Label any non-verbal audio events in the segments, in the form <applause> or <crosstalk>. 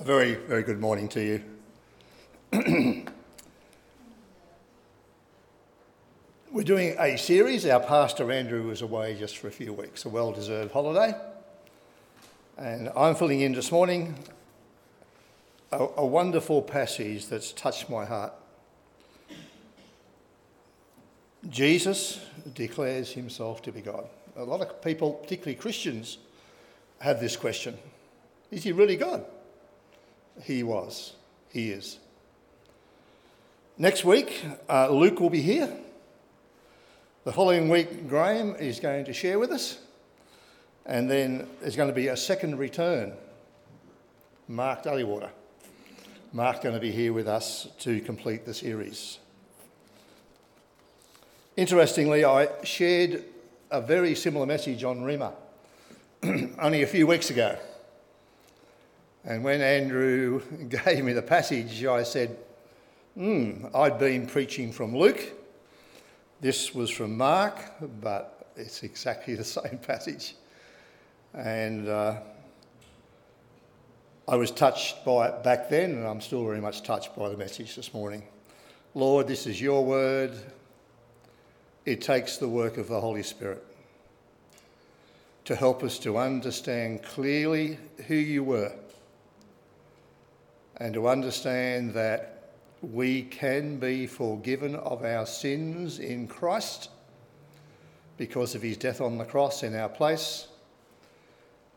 A very, very good morning to you. <clears throat> We're doing a series. Our pastor Andrew was away just for a few weeks, a well deserved holiday. And I'm filling in this morning a, a wonderful passage that's touched my heart. Jesus declares himself to be God. A lot of people, particularly Christians, have this question Is he really God? He was. He is. Next week, uh, Luke will be here. The following week, Graham is going to share with us. And then there's going to be a second return. Mark Dullywater. Mark's going to be here with us to complete the series. Interestingly, I shared a very similar message on Rhema <clears throat> only a few weeks ago. And when Andrew <laughs> gave me the passage, I said, hmm, I'd been preaching from Luke. This was from Mark, but it's exactly <laughs> the same passage. And uh, I was touched by it back then, and I'm still very much touched by the message this morning. Lord, this is your word. It takes the work of the Holy Spirit to help us to understand clearly who you were and to understand that we can be forgiven of our sins in Christ because of his death on the cross in our place.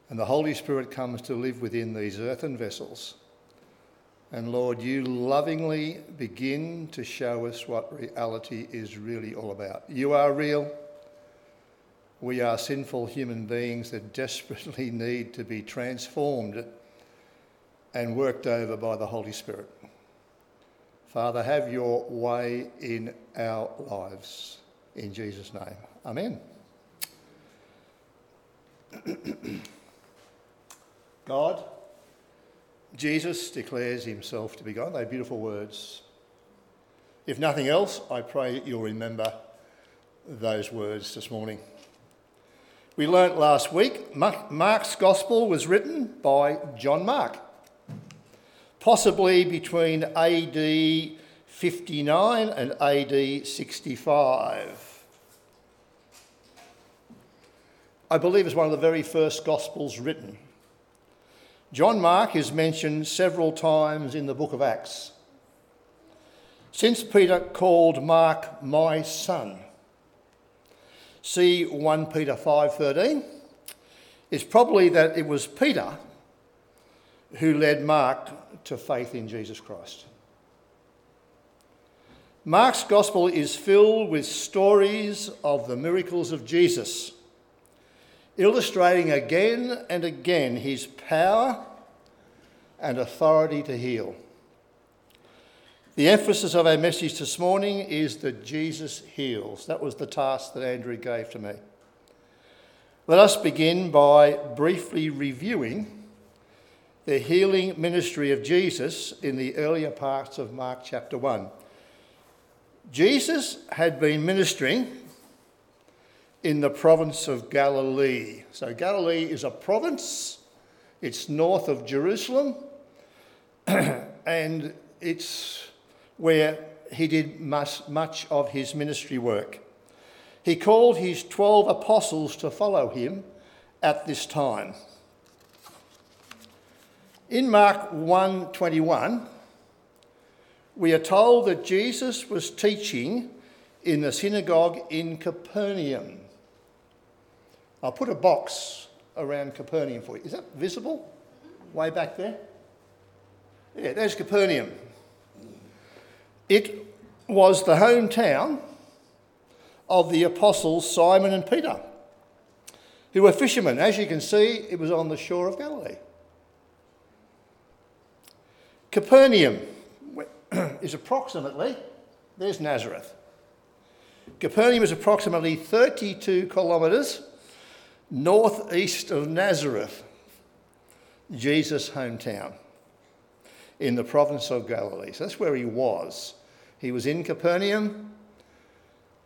And the Holy Spirit comes to live within these earthen vessels. And Lord, you lovingly begin to show us what reality is really all about. You are real. We are sinful human beings that desperately <laughs> need to be transformed and worked over by the Holy Spirit. Father, have your way in our lives. In Jesus' name. Amen. <clears throat> God, Jesus declares himself to be God. They're beautiful words. If nothing else, I pray you'll remember those words this morning. We learnt last week Mark's Gospel was written by John Mark possibly between AD 59 and AD 65. I believe it's one of the very first Gospels written. John Mark is mentioned several times in the book of Acts. Since Peter called Mark my son, see 1 Peter 5:13, it's probably that it was Peter who led Mark to faith in Jesus Christ. Mark's gospel is filled with stories of the miracles of Jesus, illustrating again and again his power and authority to heal. The emphasis of our message this morning is that Jesus heals. That was the task that Andrew gave to me. Let us begin by briefly reviewing the healing ministry of Jesus in the earlier parts of Mark chapter 1. Jesus had been ministering in the province of Galilee. So, Galilee is a province, it's north of Jerusalem, <clears throat> and it's where he did much, of his ministry work. He called his 12 apostles to follow him at this time. In Mark 1:21, we are told that Jesus was teaching in the synagogue in Capernaum. I'll put a box around Capernaum for you. Is that visible? Way back there? Yeah, there's Capernaum. It was the hometown of the apostles Simon and Peter, who were fishermen. As you can see, it was on the shore of Galilee. Capernaum <clears throat> is approximately, there's Nazareth. Capernaum is approximately 32 kilometres northeast of Nazareth, Jesus' hometown, in the province of Galilee. So that's where he was. He was in Capernaum,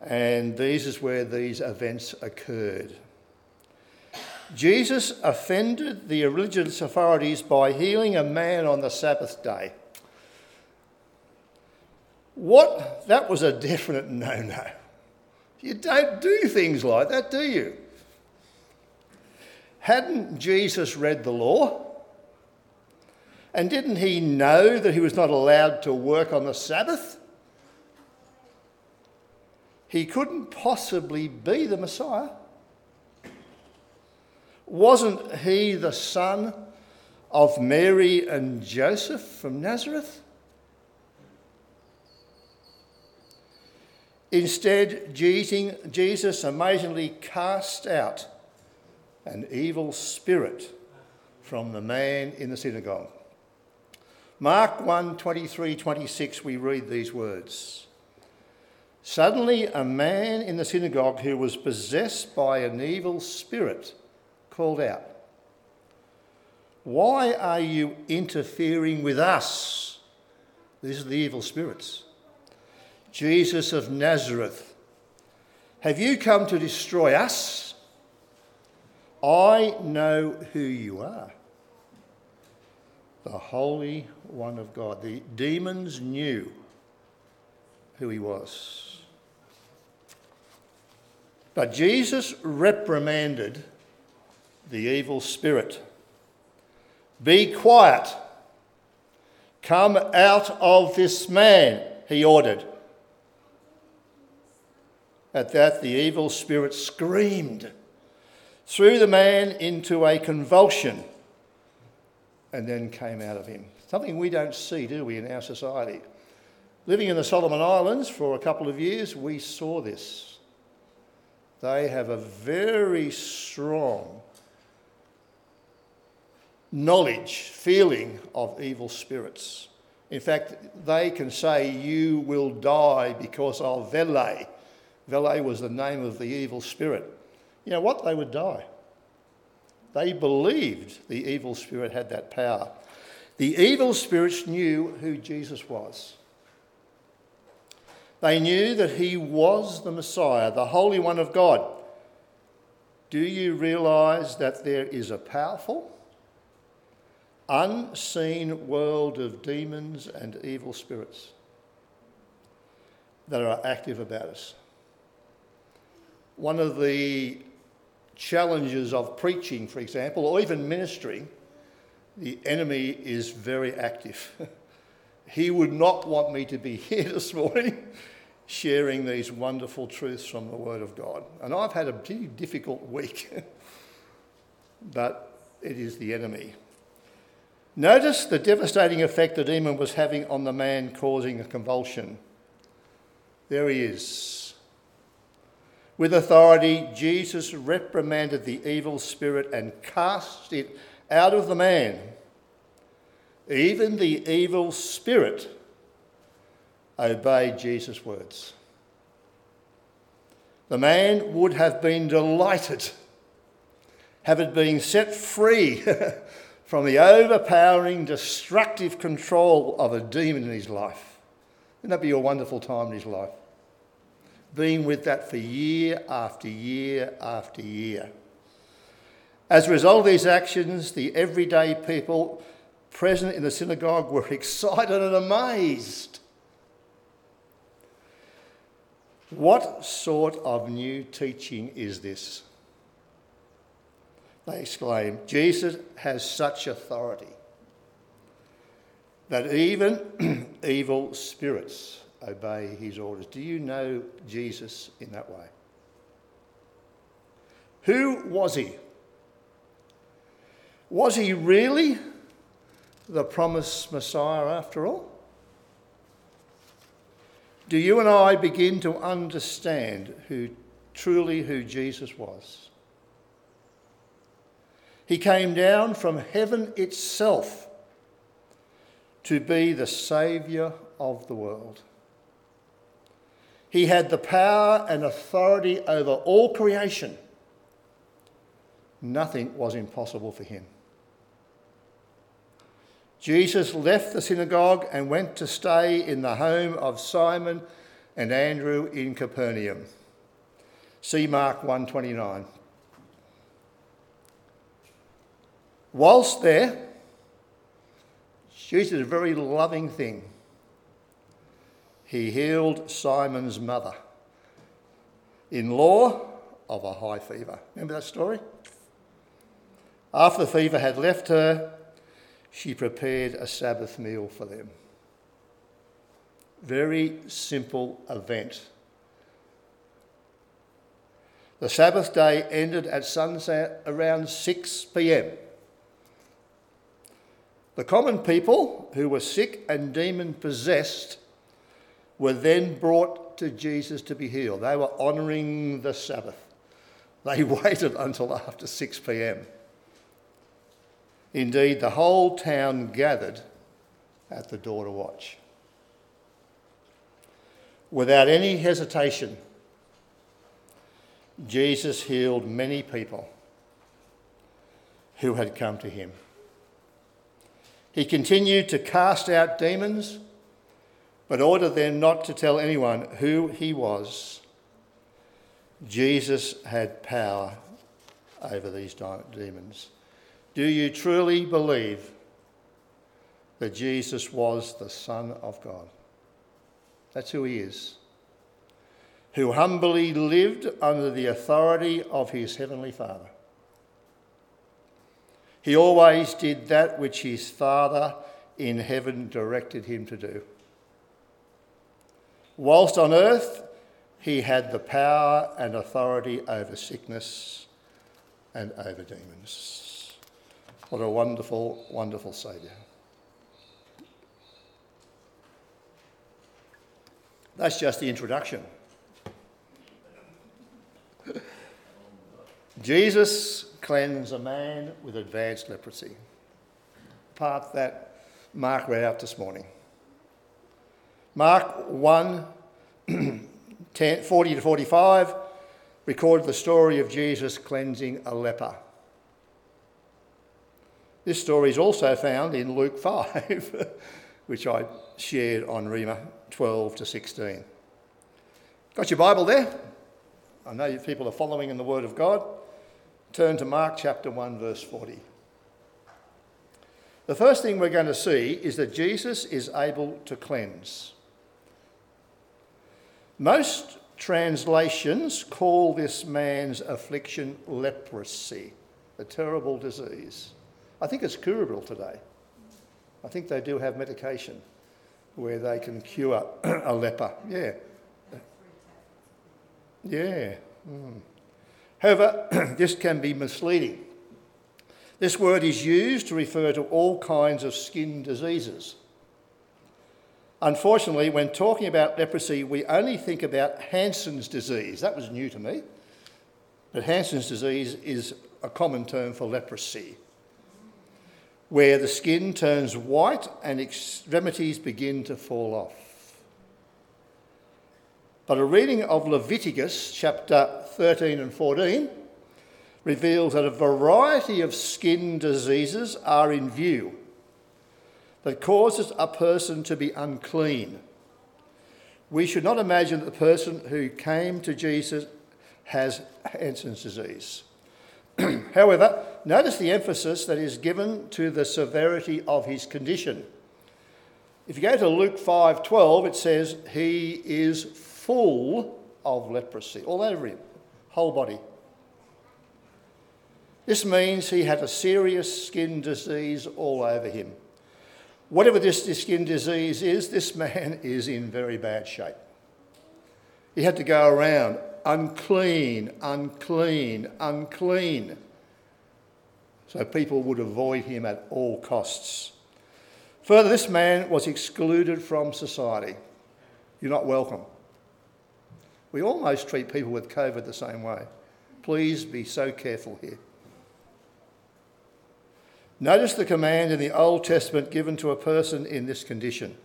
and this is where these events occurred. Jesus offended the religious authorities by healing a man on the Sabbath day. What? That was a definite no no. You don't do things like that, do you? Hadn't Jesus read the law? And didn't he know that he was not allowed to work on the Sabbath? He couldn't possibly be the Messiah. Wasn't he the son of Mary and Joseph from Nazareth? Instead, Jesus amazingly cast out an evil spirit from the man in the synagogue. Mark 1 23 26, we read these words. Suddenly, a man in the synagogue who was possessed by an evil spirit called out, Why are you interfering with us? These are the evil spirits. Jesus of Nazareth, have you come to destroy us? I know who you are. The Holy One of God. The demons knew who he was. But Jesus reprimanded the evil spirit. Be quiet. Come out of this man, he ordered. At that, the evil spirit screamed, threw the man into a convulsion, and then came out of him. Something we don't see, do we, in our society? Living in the Solomon Islands for a couple of years, we saw this. They have a very strong knowledge, feeling of evil spirits. In fact, they can say, You will die because of Vele, Vele was the name of the evil spirit. You know what? They would die. They believed the evil spirit had that power. The evil spirits knew who Jesus was. They knew that he was the Messiah, the Holy One of God. Do you realise that there is a powerful, unseen world of demons and evil spirits that are active about us? One of the challenges of preaching, for example, or even ministry, the enemy is very active. <laughs> he would not want me to be here <laughs> this morning sharing these wonderful truths from the Word of God. And I've had a pretty difficult week, <laughs> but it is the enemy. Notice the devastating effect the demon was having on the man causing a convulsion. There he is with authority, Jesus reprimanded the evil spirit and cast it out of the man. Even the evil spirit obeyed Jesus' words. The man would have been delighted, have it been set free <laughs> from the overpowering, destructive control of a demon in his life. Wouldn't that be a wonderful time in his life? being with that for year after year after year. As a result of these actions, the everyday people present in the synagogue were <laughs> excited and amazed. What sort of new teaching is this? They exclaim, Jesus has such authority that even <clears throat> evil spirits obey his orders. Do you know Jesus in that way? Who was he? Was he really the promised Messiah after all? Do you and I begin to understand who truly who Jesus was? He came down from heaven itself to be the Saviour of the world. He had the power and authority over all creation. Nothing was impossible for him. Jesus left the synagogue and went to stay in the home of Simon and Andrew in Capernaum. See Mark 129. Whilst there, Jesus did a very loving thing. He healed Simon's mother, in law of a high fever. Remember that story? After the fever had left her, she prepared a Sabbath meal for them. Very simple event. The Sabbath day ended at sunset around 6 pm. The common people who were sick and demon possessed were then brought to Jesus to be healed. They were honouring the Sabbath. They <laughs> waited until after 6 pm. Indeed, the whole town gathered at the door to watch. Without any hesitation, Jesus healed many people who had come to him. He continued to cast out demons, but ordered them not to tell anyone who he was. Jesus had power over these demons. Do you truly believe that Jesus was the Son of God? That's who he is. Who humbly lived under the authority of his heavenly Father. He always did that which his Father in heaven directed him to do. Whilst on earth, he had the power and authority over sickness and over demons. What a wonderful, wonderful Saviour. That's just the introduction. Jesus cleansed a man with advanced leprosy. Part that Mark read out this morning. Mark 1 <clears throat> 10, 40 to 45 recorded the story of Jesus cleansing a leper. This story is also found in Luke <laughs> 5, which I shared on Rhema 12 to 16. Got your Bible there? I know you people are following in the Word of God. Turn to Mark chapter 1, verse 40. The first thing we're going to see is that Jesus is able to cleanse. Most translations call this man's affliction leprosy, a terrible disease. I think it's curable today. I think they do have medication where they can cure <clears throat> a leper. Yeah. Yeah. Mm. However, <clears throat> this can be misleading. This word is used to refer to all kinds of skin diseases. Unfortunately, when talking about leprosy, we only think about Hansen's disease. That was new to me. But Hansen's disease is a common term for leprosy where the skin turns white and extremities begin to fall off. But a reading of Leviticus chapter 13 and 14 reveals that a variety of skin diseases are in view that causes a person to be unclean. We should not imagine that the person who came to Jesus has Hansen's disease. <clears throat> However, notice the emphasis that is given to the severity of his condition. If you go to Luke 5:12, it says he is full of leprosy, all over him, whole body. This means he had a serious skin disease all over him. Whatever this, this skin disease is, this man <laughs> is in very bad shape. He had to go around unclean, unclean, unclean. So people would avoid him at all costs. Further, this man was excluded from society. You're not welcome. We almost treat people with COVID the same way. Please be so careful here. Notice the command in the Old Testament given to a person in this condition.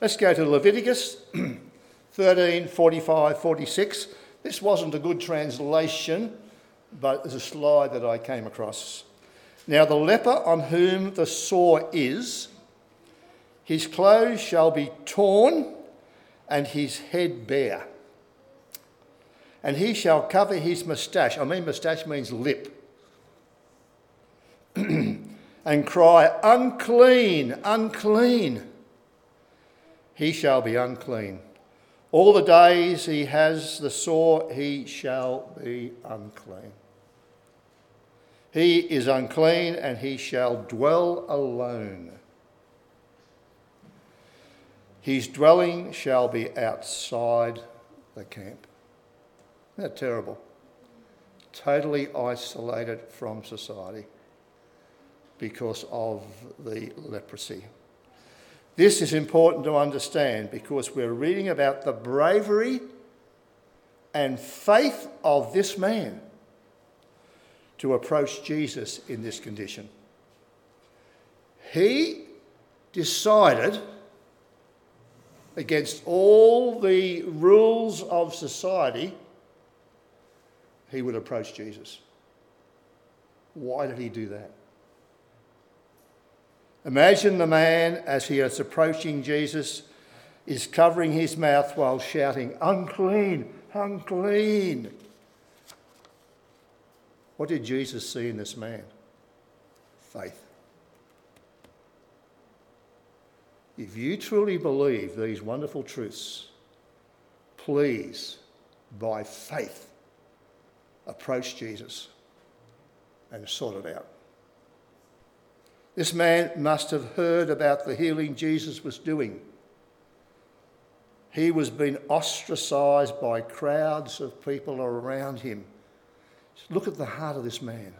Let's go to Leviticus <clears throat> 13 45 46. This wasn't a good translation, but there's a slide that I came across. Now, the leper on whom the sore is, his clothes shall be torn and his head bare. And he shall cover his moustache. I mean, moustache means lip. <clears throat> and cry, Unclean, unclean, he shall be unclean. All the days he has the sore, he shall be unclean. He is unclean and he shall dwell alone. His dwelling shall be outside the camp. Isn't that terrible? Totally isolated from society because of the leprosy. This is important to understand because we're reading about the bravery and faith of this man to approach Jesus in this condition. He decided, against all the rules of society, he would approach Jesus. Why did he do that? Imagine the man as he is approaching Jesus is covering his mouth while shouting, Unclean, unclean. What did Jesus see in this man? Faith. If you truly believe these wonderful truths, please, by faith, approach Jesus and sort it out. This man must have heard about the healing Jesus was doing. He was being ostracized by crowds of people around him. Look at the heart of this man.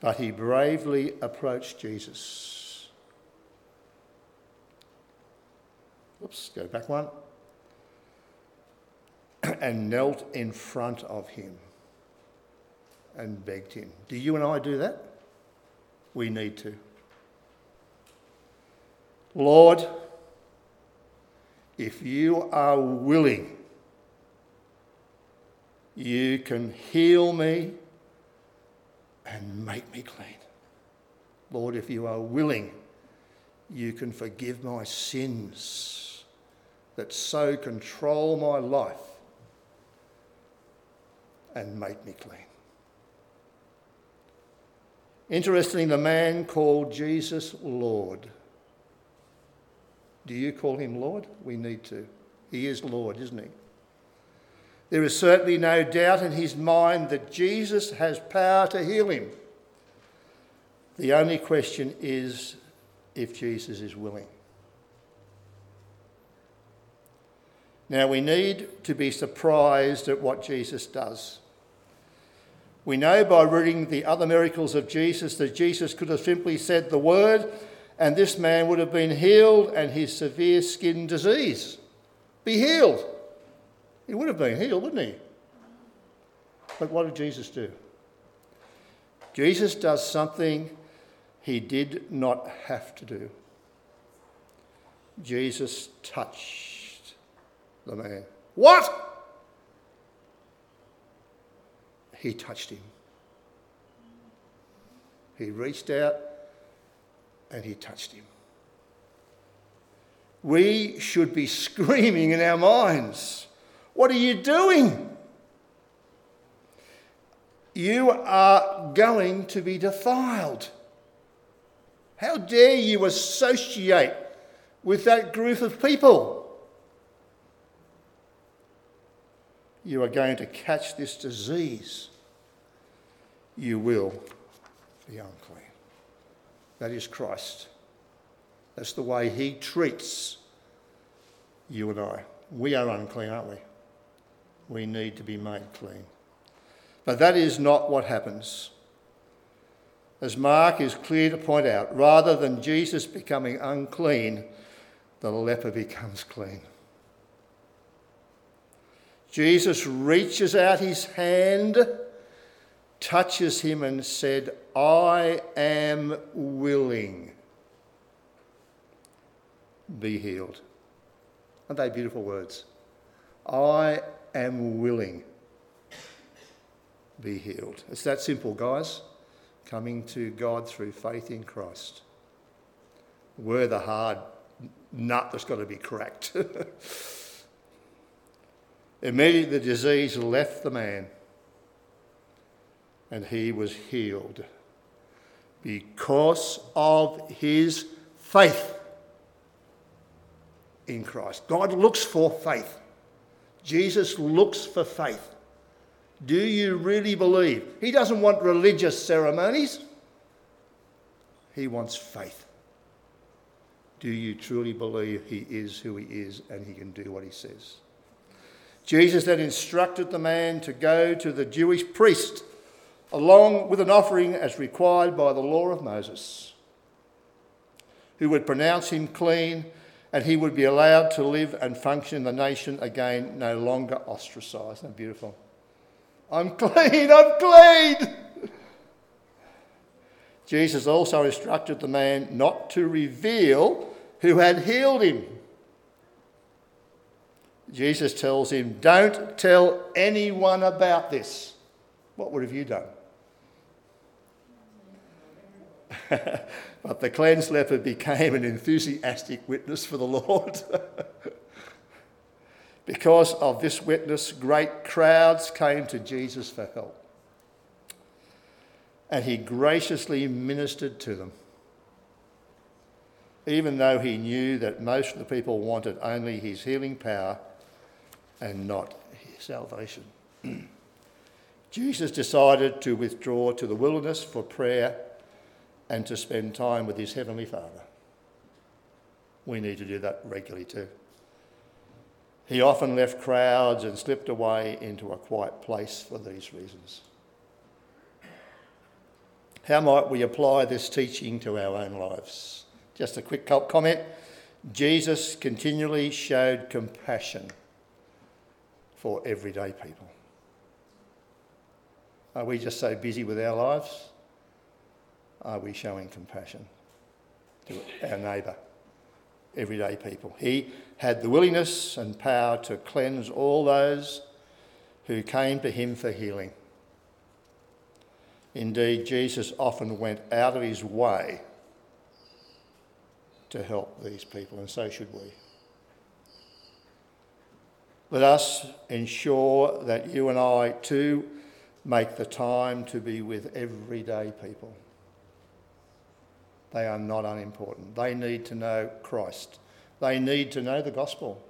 But he bravely approached Jesus. Oops, go back one. <clears throat> and knelt in front of him and begged him. Do you and I do that? We need to. Lord, if you are willing, you can heal me and make me clean. Lord, if you are willing, you can forgive my sins that so control my life and make me clean. Interestingly, the man called Jesus Lord. Do you call him Lord? We need to. He is Lord, isn't he? There is certainly no doubt in his mind that Jesus has power to heal him. The only question is if Jesus is willing. Now, we need to be surprised at what Jesus does. We know by reading the other miracles of Jesus that Jesus could have simply said the word and this man would have been healed and his severe skin disease be healed. He would have been healed, wouldn't he? But what did Jesus do? Jesus does something he did not have to do. Jesus touched the man. What? He touched him. He reached out and he touched him. We should be <laughs> screaming in our minds, What are you doing? You are going to be defiled. How dare you associate with that group of people? You are going to catch this disease, you will be unclean. That is Christ. That's the way he treats you and I. We are unclean, aren't we? We need to be made clean. But that is not what happens. As Mark is clear to point out, rather than Jesus becoming unclean, the leper becomes clean. Jesus reaches out his hand, touches him, and said, I am willing. Be healed. Aren't they beautiful words? I am willing. Be healed. It's that simple, guys. Coming to God through faith in Christ. We're the hard nut that's got to be cracked. <laughs> Immediately the disease left the man. and he was healed because of his faith in Christ. God looks for faith. Jesus looks for faith. Do you really believe? He doesn't want religious ceremonies, he wants faith. Do you truly believe he is who he is and he can do what he says? Jesus then instructed the man to go to the Jewish priest along with an offering as required by the law of Moses, who would pronounce him clean and he would be allowed to live and function in the nation again, no longer ostracized. Isn't beautiful? I'm clean, I'm clean. Jesus also instructed the man not to reveal who had healed him. Jesus tells him, Don't tell anyone about this. What would have you done? <laughs> but the cleansed leper became an enthusiastic witness for the Lord. <laughs> because of this witness, great crowds came to Jesus for help. And he graciously ministered to them, even though he knew that most of the people wanted only his healing power and not his salvation. <clears throat> Jesus decided to withdraw to the wilderness for prayer and to spend time with his Heavenly Father. We need to do that regularly too. He often left crowds and slipped away into a quiet place for these reasons. How might we apply this teaching to our own lives? Just a quick comment. Jesus continually showed compassion for everyday people. Are we just so busy with our lives? are we showing compassion to our neighbour, everyday people? He had the willingness and power to cleanse all those who came to him for healing. Indeed, Jesus often went out of his way to help these people, and so should we. Let us ensure that you and I too make the time to be with everyday people. They are not unimportant. They need to know Christ, they need to know the gospel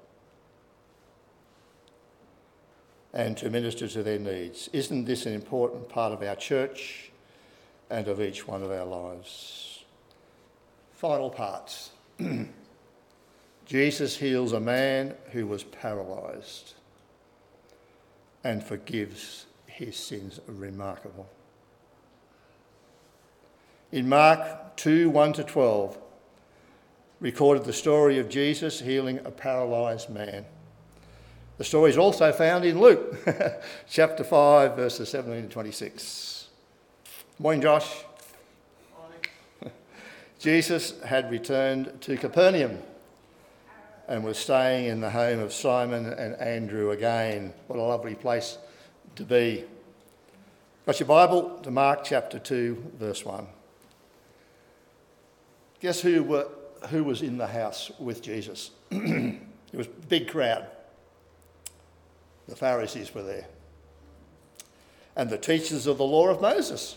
and to minister to their needs. Isn't this an important part of our church and of each one of our lives? Final parts. <clears throat> Jesus heals a man who was paralysed and forgives his sins. Remarkable. In Mark 2 1 to 12, recorded the story of Jesus healing a paralysed man. The story is also found in Luke <laughs> chapter 5, verses 17 to 26. Morning, Josh. Morning. <laughs> Jesus had returned to Capernaum and was staying in the home of Simon and Andrew again. What a lovely place to be. Got your Bible to Mark chapter 2, verse 1. Guess who, were, who was in the house with Jesus? <clears throat> it was a big crowd. The Pharisees were there. And the teachers of the law of Moses.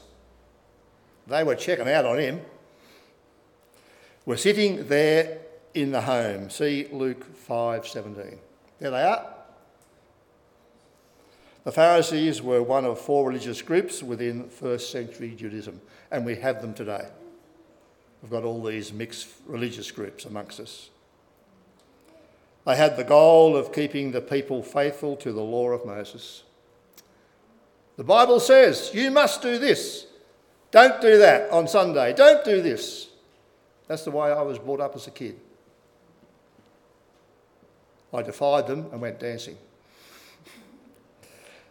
They were checking out on him. Were sitting there in the home. See Luke 5:17. There they are. The Pharisees were one of four religious groups within first century Judaism, and we have them today. We've got all these mixed religious groups amongst us. They had the goal of keeping the people faithful to the law of Moses. The Bible says, you must do this. Don't do that on Sunday. Don't do this. That's the way I was brought up as a kid. I defied them and went dancing.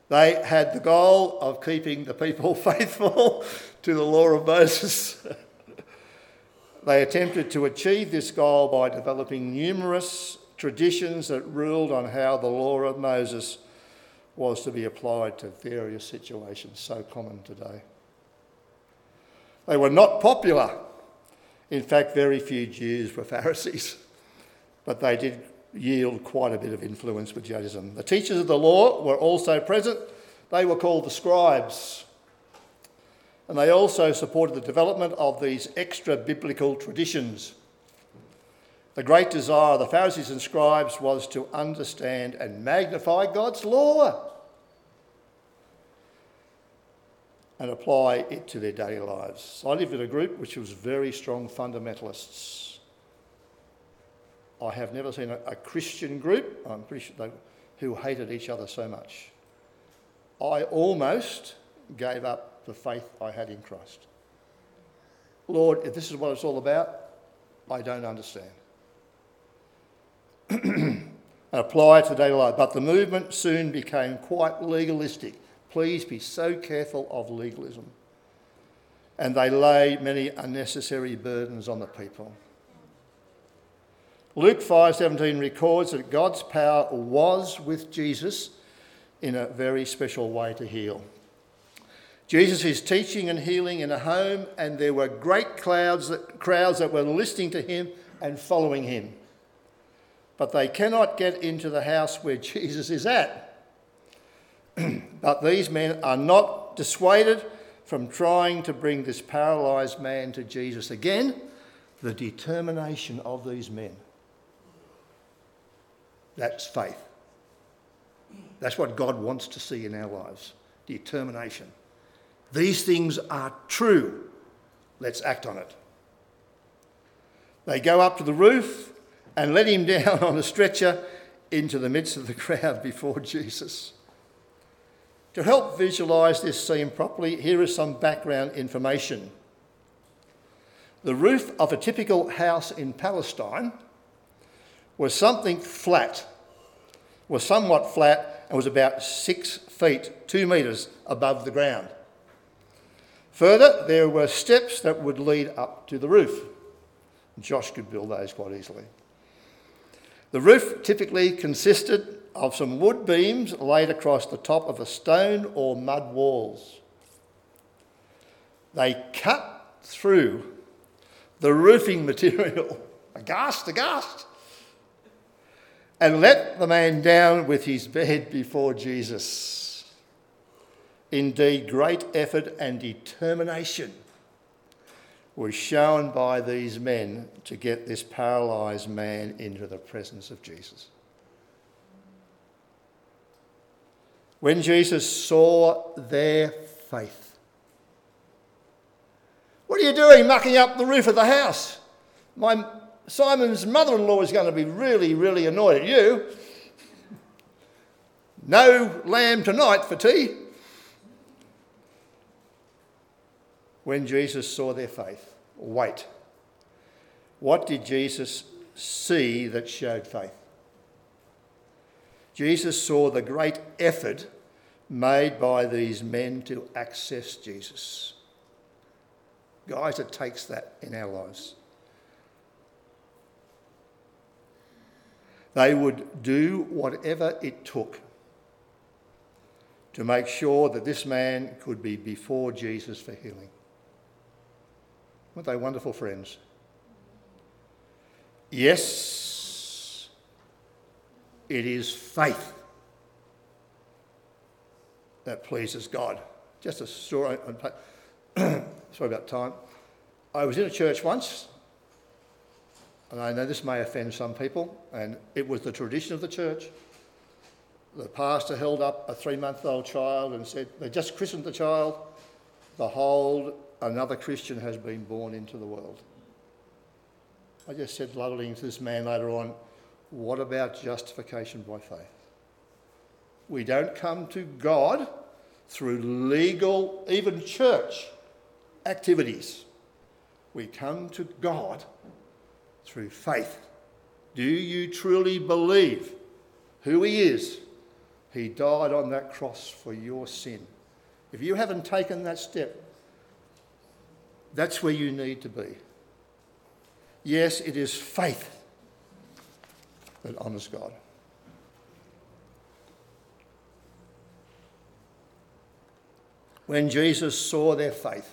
They had the goal of keeping the people <laughs> faithful to the law of Moses. They attempted to achieve this goal by developing numerous traditions that ruled on how the law of Moses was to be applied to various situations, so common today. They were not popular. In fact, very few Jews were Pharisees, <laughs> but they did yield quite a bit of influence with Judaism. The teachers of the law were also present. They were called the scribes. and they also supported the development of these extra biblical traditions. The great desire of the Pharisees and scribes was to understand and magnify God's law and apply it to their daily lives. So I lived in a group which was very strong fundamentalists. I have never seen a, a Christian group, I'm pretty sure they, who hated each other so much. I almost gave up the faith I had in Christ. Lord, if this is what it's all about, I don't understand. <clears throat> and apply it to daily life. But the movement soon became quite legalistic. Please be so careful of legalism. And they lay many unnecessary burdens on the people. Luke 5:17 records that God's power was with Jesus in a very special way to heal. Jesus is teaching and healing in a home, and there were great crowds that, crowds that were listening to him and following him. But they cannot get into the house where <laughs> Jesus is at. <clears throat> but these men are not dissuaded from trying to bring this paralysed man to Jesus. Again, the determination of these men. That's faith. That's what God wants to see in our lives determination. These things are true. Let's act on it. They go up to the roof and let him <laughs> down on a stretcher into the midst of the crowd <laughs> before Jesus. To help visualise this scene properly, here is some background information. The roof of a typical house in Palestine was something flat, was somewhat flat, and was about six feet, two metres above the ground. Further, there were steps that would lead up to the roof. Josh could build those quite easily. The roof typically consisted of some wood beams laid across the top of a stone or mud walls. They cut through the roofing <laughs> material, aghast, aghast, and let the man down with his bed before Jesus. Indeed, great effort and determination was shown by these men to get this paralysed man into the presence of Jesus. When Jesus saw their faith, what are you doing mucking up the roof of the house? My Simon's mother in law is going to be really, really annoyed at you. No lamb tonight for tea. When Jesus saw their faith, wait. What did Jesus see that showed faith? Jesus saw the great effort made by these men to access Jesus. Guys, it takes that in our lives. They would do whatever it took to make sure that this man could be before Jesus for healing. Weren't they wonderful friends? Yes, it is faith that pleases God. Just a story. <clears throat> Sorry about time. I was in a church once and I know this may offend some people, and it was the tradition of the church. The pastor held up a three month old child and said, They just christened the child. Behold, another Christian has been born into the world. I just said lovingly to this man later on, What about justification by faith? We don't come to God through legal, even church activities. We come to God through faith. Do you truly believe who He is? He died on that cross for your sin. If you haven't taken that step, that's where you need to be. Yes, it is faith that honours God. When Jesus saw their faith,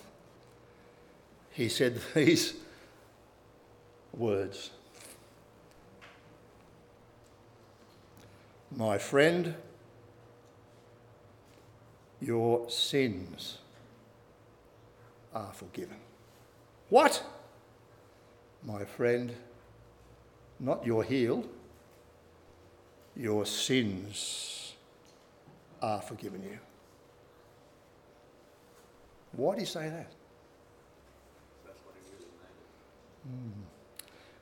he said these words. My friend, your sins are forgiven. What? My friend, not your healed, your sins are forgiven you. Why do you say that? Mm.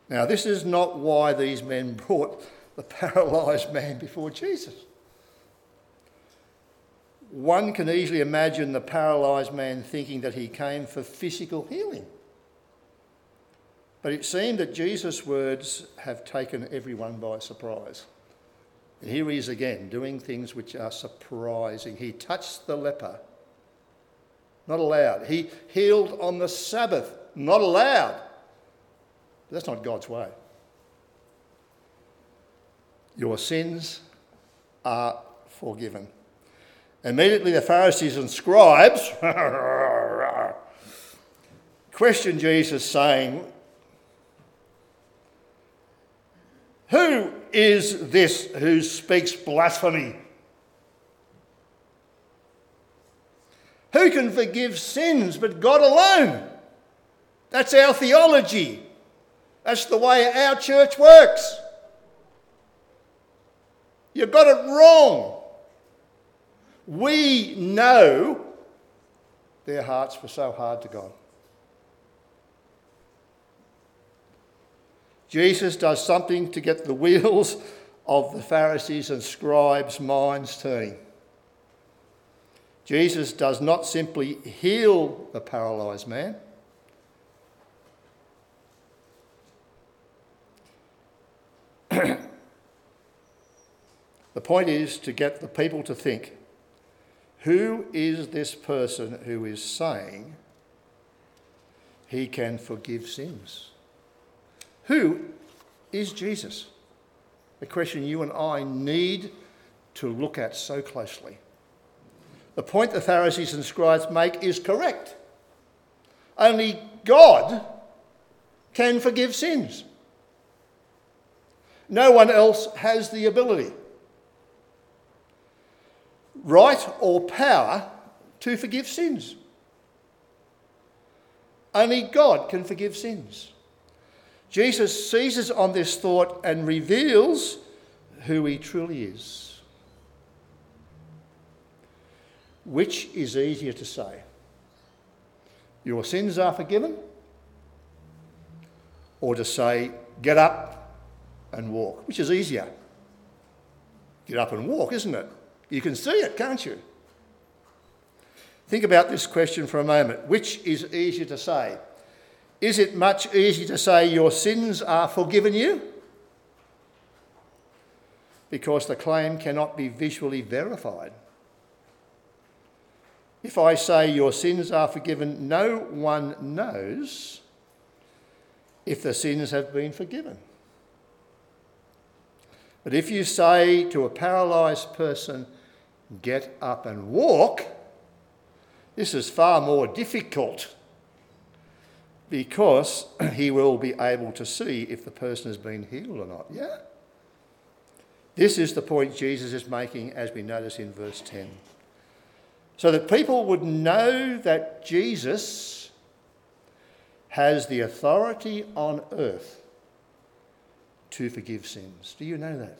Now, this is not why these men <laughs> brought the paralysed man before Jesus. One can easily imagine the paralysed man thinking that he came for physical healing. But it seemed that Jesus' words have taken everyone by surprise. And here he is again, doing things which are surprising. He touched the leper, not allowed. He healed on the Sabbath, not allowed. But that's not God's way. Your sins are forgiven. Immediately, the Pharisees and scribes <laughs> questioned Jesus, saying, Who is this who speaks blasphemy? Who can forgive sins but God alone? That's our theology. That's the way our church works. You've got it wrong. We know their hearts were so hard to God. Jesus does something to get the wheels of the Pharisees and scribes' minds turning. Jesus does not simply heal the paralysed man, the point is to get the people to think who is this person who is saying he can forgive sins? Who is Jesus? The question you and I need to look at so closely. The point the Pharisees and scribes make is correct. Only God can forgive sins. No one else has the ability, right, or power to forgive sins. Only God can forgive sins. Jesus seizes on this thought and reveals who he truly is. Which is easier to say? Your sins are forgiven? Or to say, get up and walk? Which is easier? Get up and walk, isn't it? You can see it, can't you? Think about this question for a moment. Which is easier to say? Is it much easier to say your sins are forgiven you? Because the claim cannot be visually verified. If I say your sins are forgiven, no one knows if the sins have been forgiven. But if you say to a paralysed person, get up and walk, this is far more difficult because <clears throat> he will be able to see if the person has been healed or not. Yeah? This is the point Jesus is making as we notice in verse 10. So that people would know that Jesus has the authority on earth to forgive sins. Do you know that?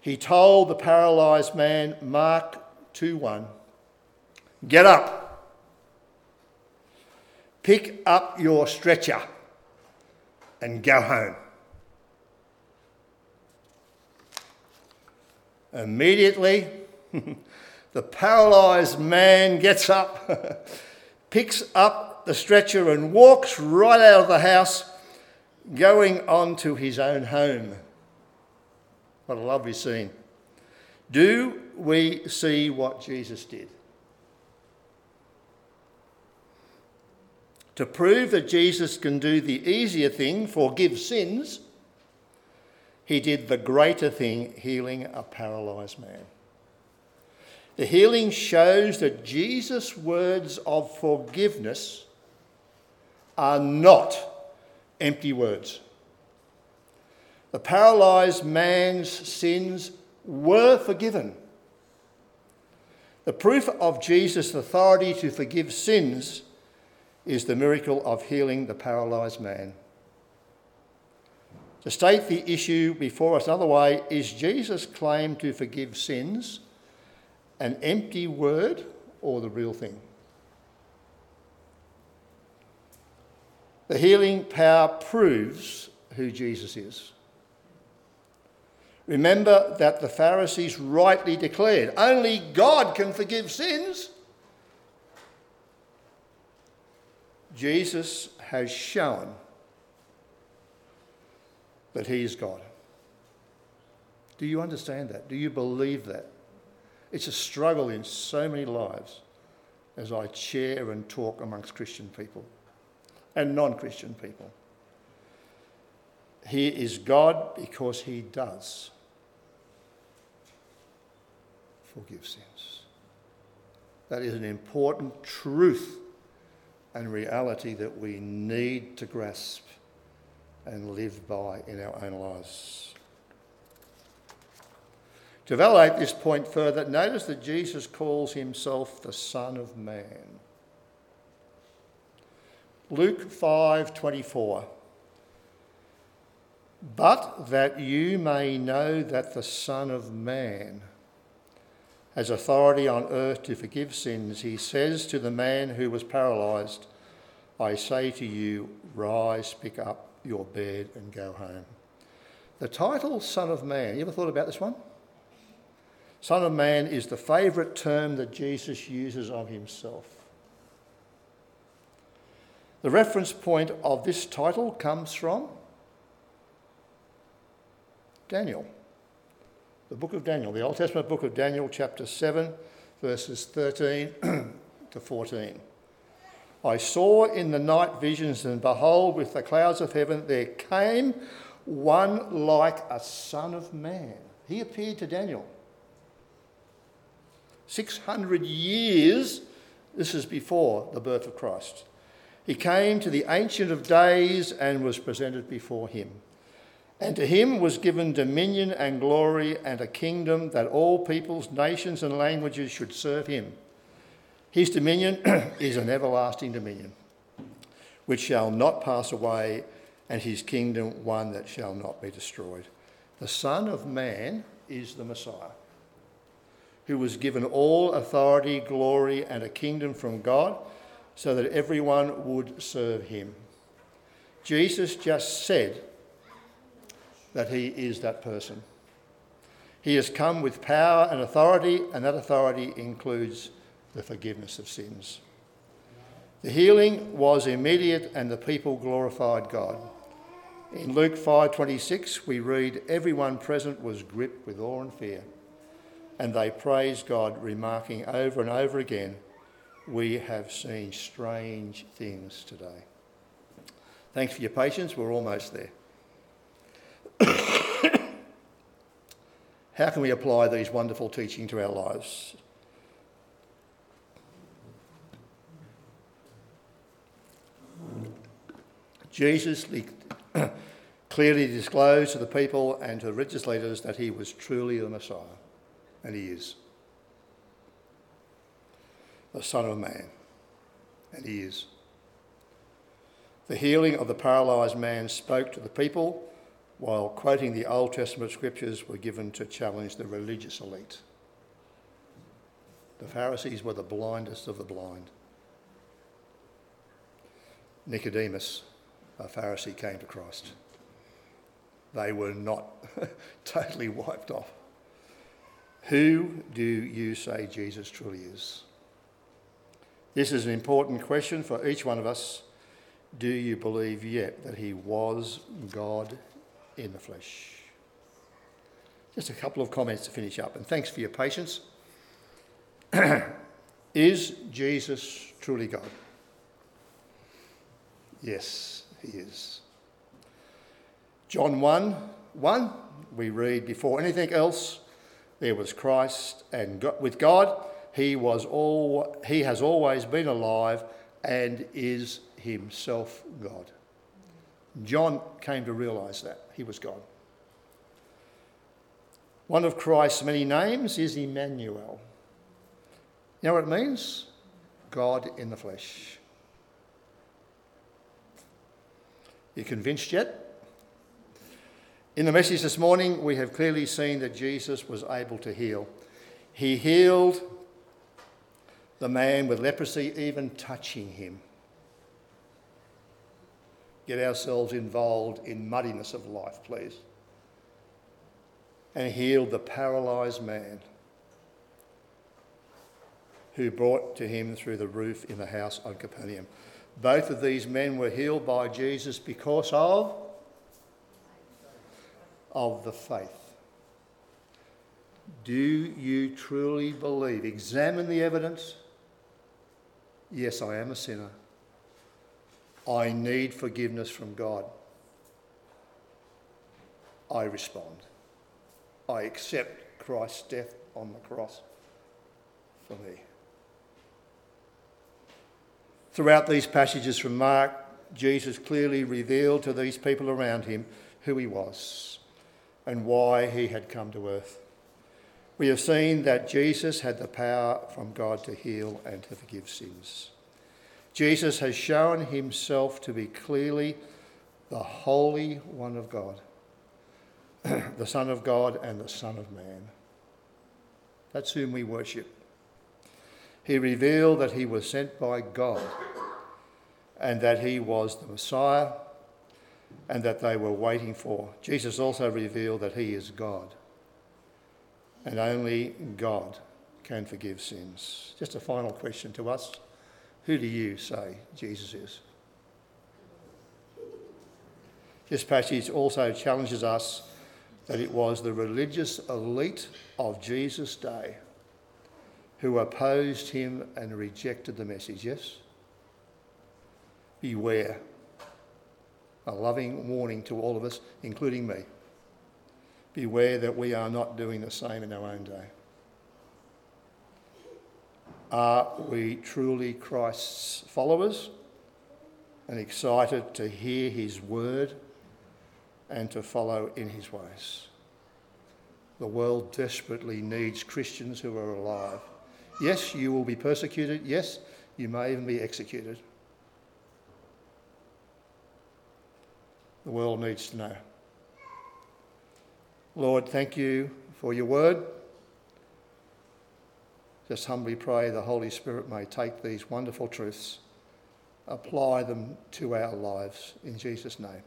He told the paralysed man, Mark 2 1, get up Pick up your stretcher and go home. Immediately, <laughs> the paralysed man gets up, <laughs> picks up the stretcher, and walks right out of the house, going on to his own home. What a lovely scene. Do we see what Jesus did? To prove that Jesus can do the easier thing, forgive sins, he did the greater thing, healing a paralysed man. The healing shows that Jesus' words of forgiveness are not empty words. The paralysed man's sins were forgiven. The proof of Jesus' authority to forgive sins is the miracle of healing the paralysed man. To state the issue before us another way, is Jesus' claim to forgive sins an empty word or the real thing? The healing power proves who Jesus is. Remember that the Pharisees rightly declared only God can forgive sins. Jesus has shown that he is God. Do you understand that? Do you believe that? It's a struggle in so many lives as I chair and talk amongst Christian people and non Christian people. He is God because he does forgive sins. That is an important truth and reality that we need to grasp and live by in our own lives. To validate this point further, notice that Jesus calls himself the Son of Man. Luke 5:24 But that you may know that the Son of Man has authority on earth to forgive sins, he says to the man who was paralyzed, I say to you, rise, pick up your bed, and go home. The title Son of Man, you ever thought about this one? Son of Man is the favourite term that Jesus uses of himself. The reference point of this title comes from Daniel, the book of Daniel, the Old Testament book of Daniel, chapter 7, verses 13 <clears throat> to 14. I saw in the night visions, and behold, with the clouds of heaven there came one like a son of man. He appeared to Daniel. 600 years, this is before the birth of Christ. He came to the Ancient of Days and was presented before him. And to him was given dominion and glory and a kingdom that all peoples, nations, and languages should serve him. His dominion <clears throat> is an everlasting dominion, which shall not pass away, and his kingdom one that shall not be destroyed. The Son of Man is the Messiah, who was given all authority, glory, and a kingdom from God, so that everyone would serve him. Jesus just said that he is that person. He has come with power and authority, and that authority includes the forgiveness of sins. The healing was immediate and the people glorified God. In Luke 5:26 we read everyone present was gripped with awe and fear and they praised God remarking over and over again we have seen strange things today. Thanks for your patience we're almost there. How can we apply these wonderful teachings to our lives? Jesus <clears throat> clearly disclosed to the people and to the religious leaders that he was truly the Messiah, and he is. The Son of Man, and he is. The healing of the paralysed man spoke to the people, while quoting the Old Testament scriptures were given to challenge the religious elite. The Pharisees were the blindest of the blind. Nicodemus a Pharisee came to Christ. They were not <laughs> totally wiped off. Who do you say Jesus truly is? This is an important question for each one of us. Do you believe yet that he was God in the flesh? Just a couple of comments to finish up, and thanks for your patience. <clears throat> is Jesus truly God? Yes he is. John 1 1, we read, Before anything else, there was Christ, and with God, he, was all, he has always been alive and is himself God. John came to realise that he was God. One of Christ's many names is Emmanuel, You know what it means? God in the flesh. You convinced yet? In the message this morning, we have clearly seen that Jesus was able to heal. He healed the man with leprosy, even touching him. Get ourselves involved in muddiness of life, please. And healed the paralysed man who brought to him through the roof in the house of Capernaum. Both of these men were healed by Jesus because of of the faith. Do you truly believe? Examine the evidence. Yes, I am a sinner. I need forgiveness from God. I respond. I accept Christ's death on the cross for me. Throughout these passages from Mark, Jesus clearly revealed to these people around him who he was and why he had come to earth. We have seen that Jesus had the power from God to heal and to forgive sins. Jesus has shown himself to be clearly the Holy One of God, <clears throat> the Son of God and the Son of Man. That's whom we worship. He revealed that he was sent by God and that he was the Messiah and that they were waiting for. Jesus also revealed that he is God, and only God can forgive sins. Just a final question to us Who do you say Jesus is? This passage also challenges us that it was the religious elite of Jesus' day who opposed him and rejected the message. Yes? Beware a loving warning to all of us, including me. Beware that we are not doing the same in our own day. Are we truly Christ's followers and excited to hear his word and to follow in his ways? The world desperately needs Christians who are alive. Yes, you will be persecuted. Yes, you may even be executed. the world needs to know. Lord, thank you for your word. Just humbly pray the Holy Spirit may take these wonderful truths, apply them to our lives. In Jesus' name.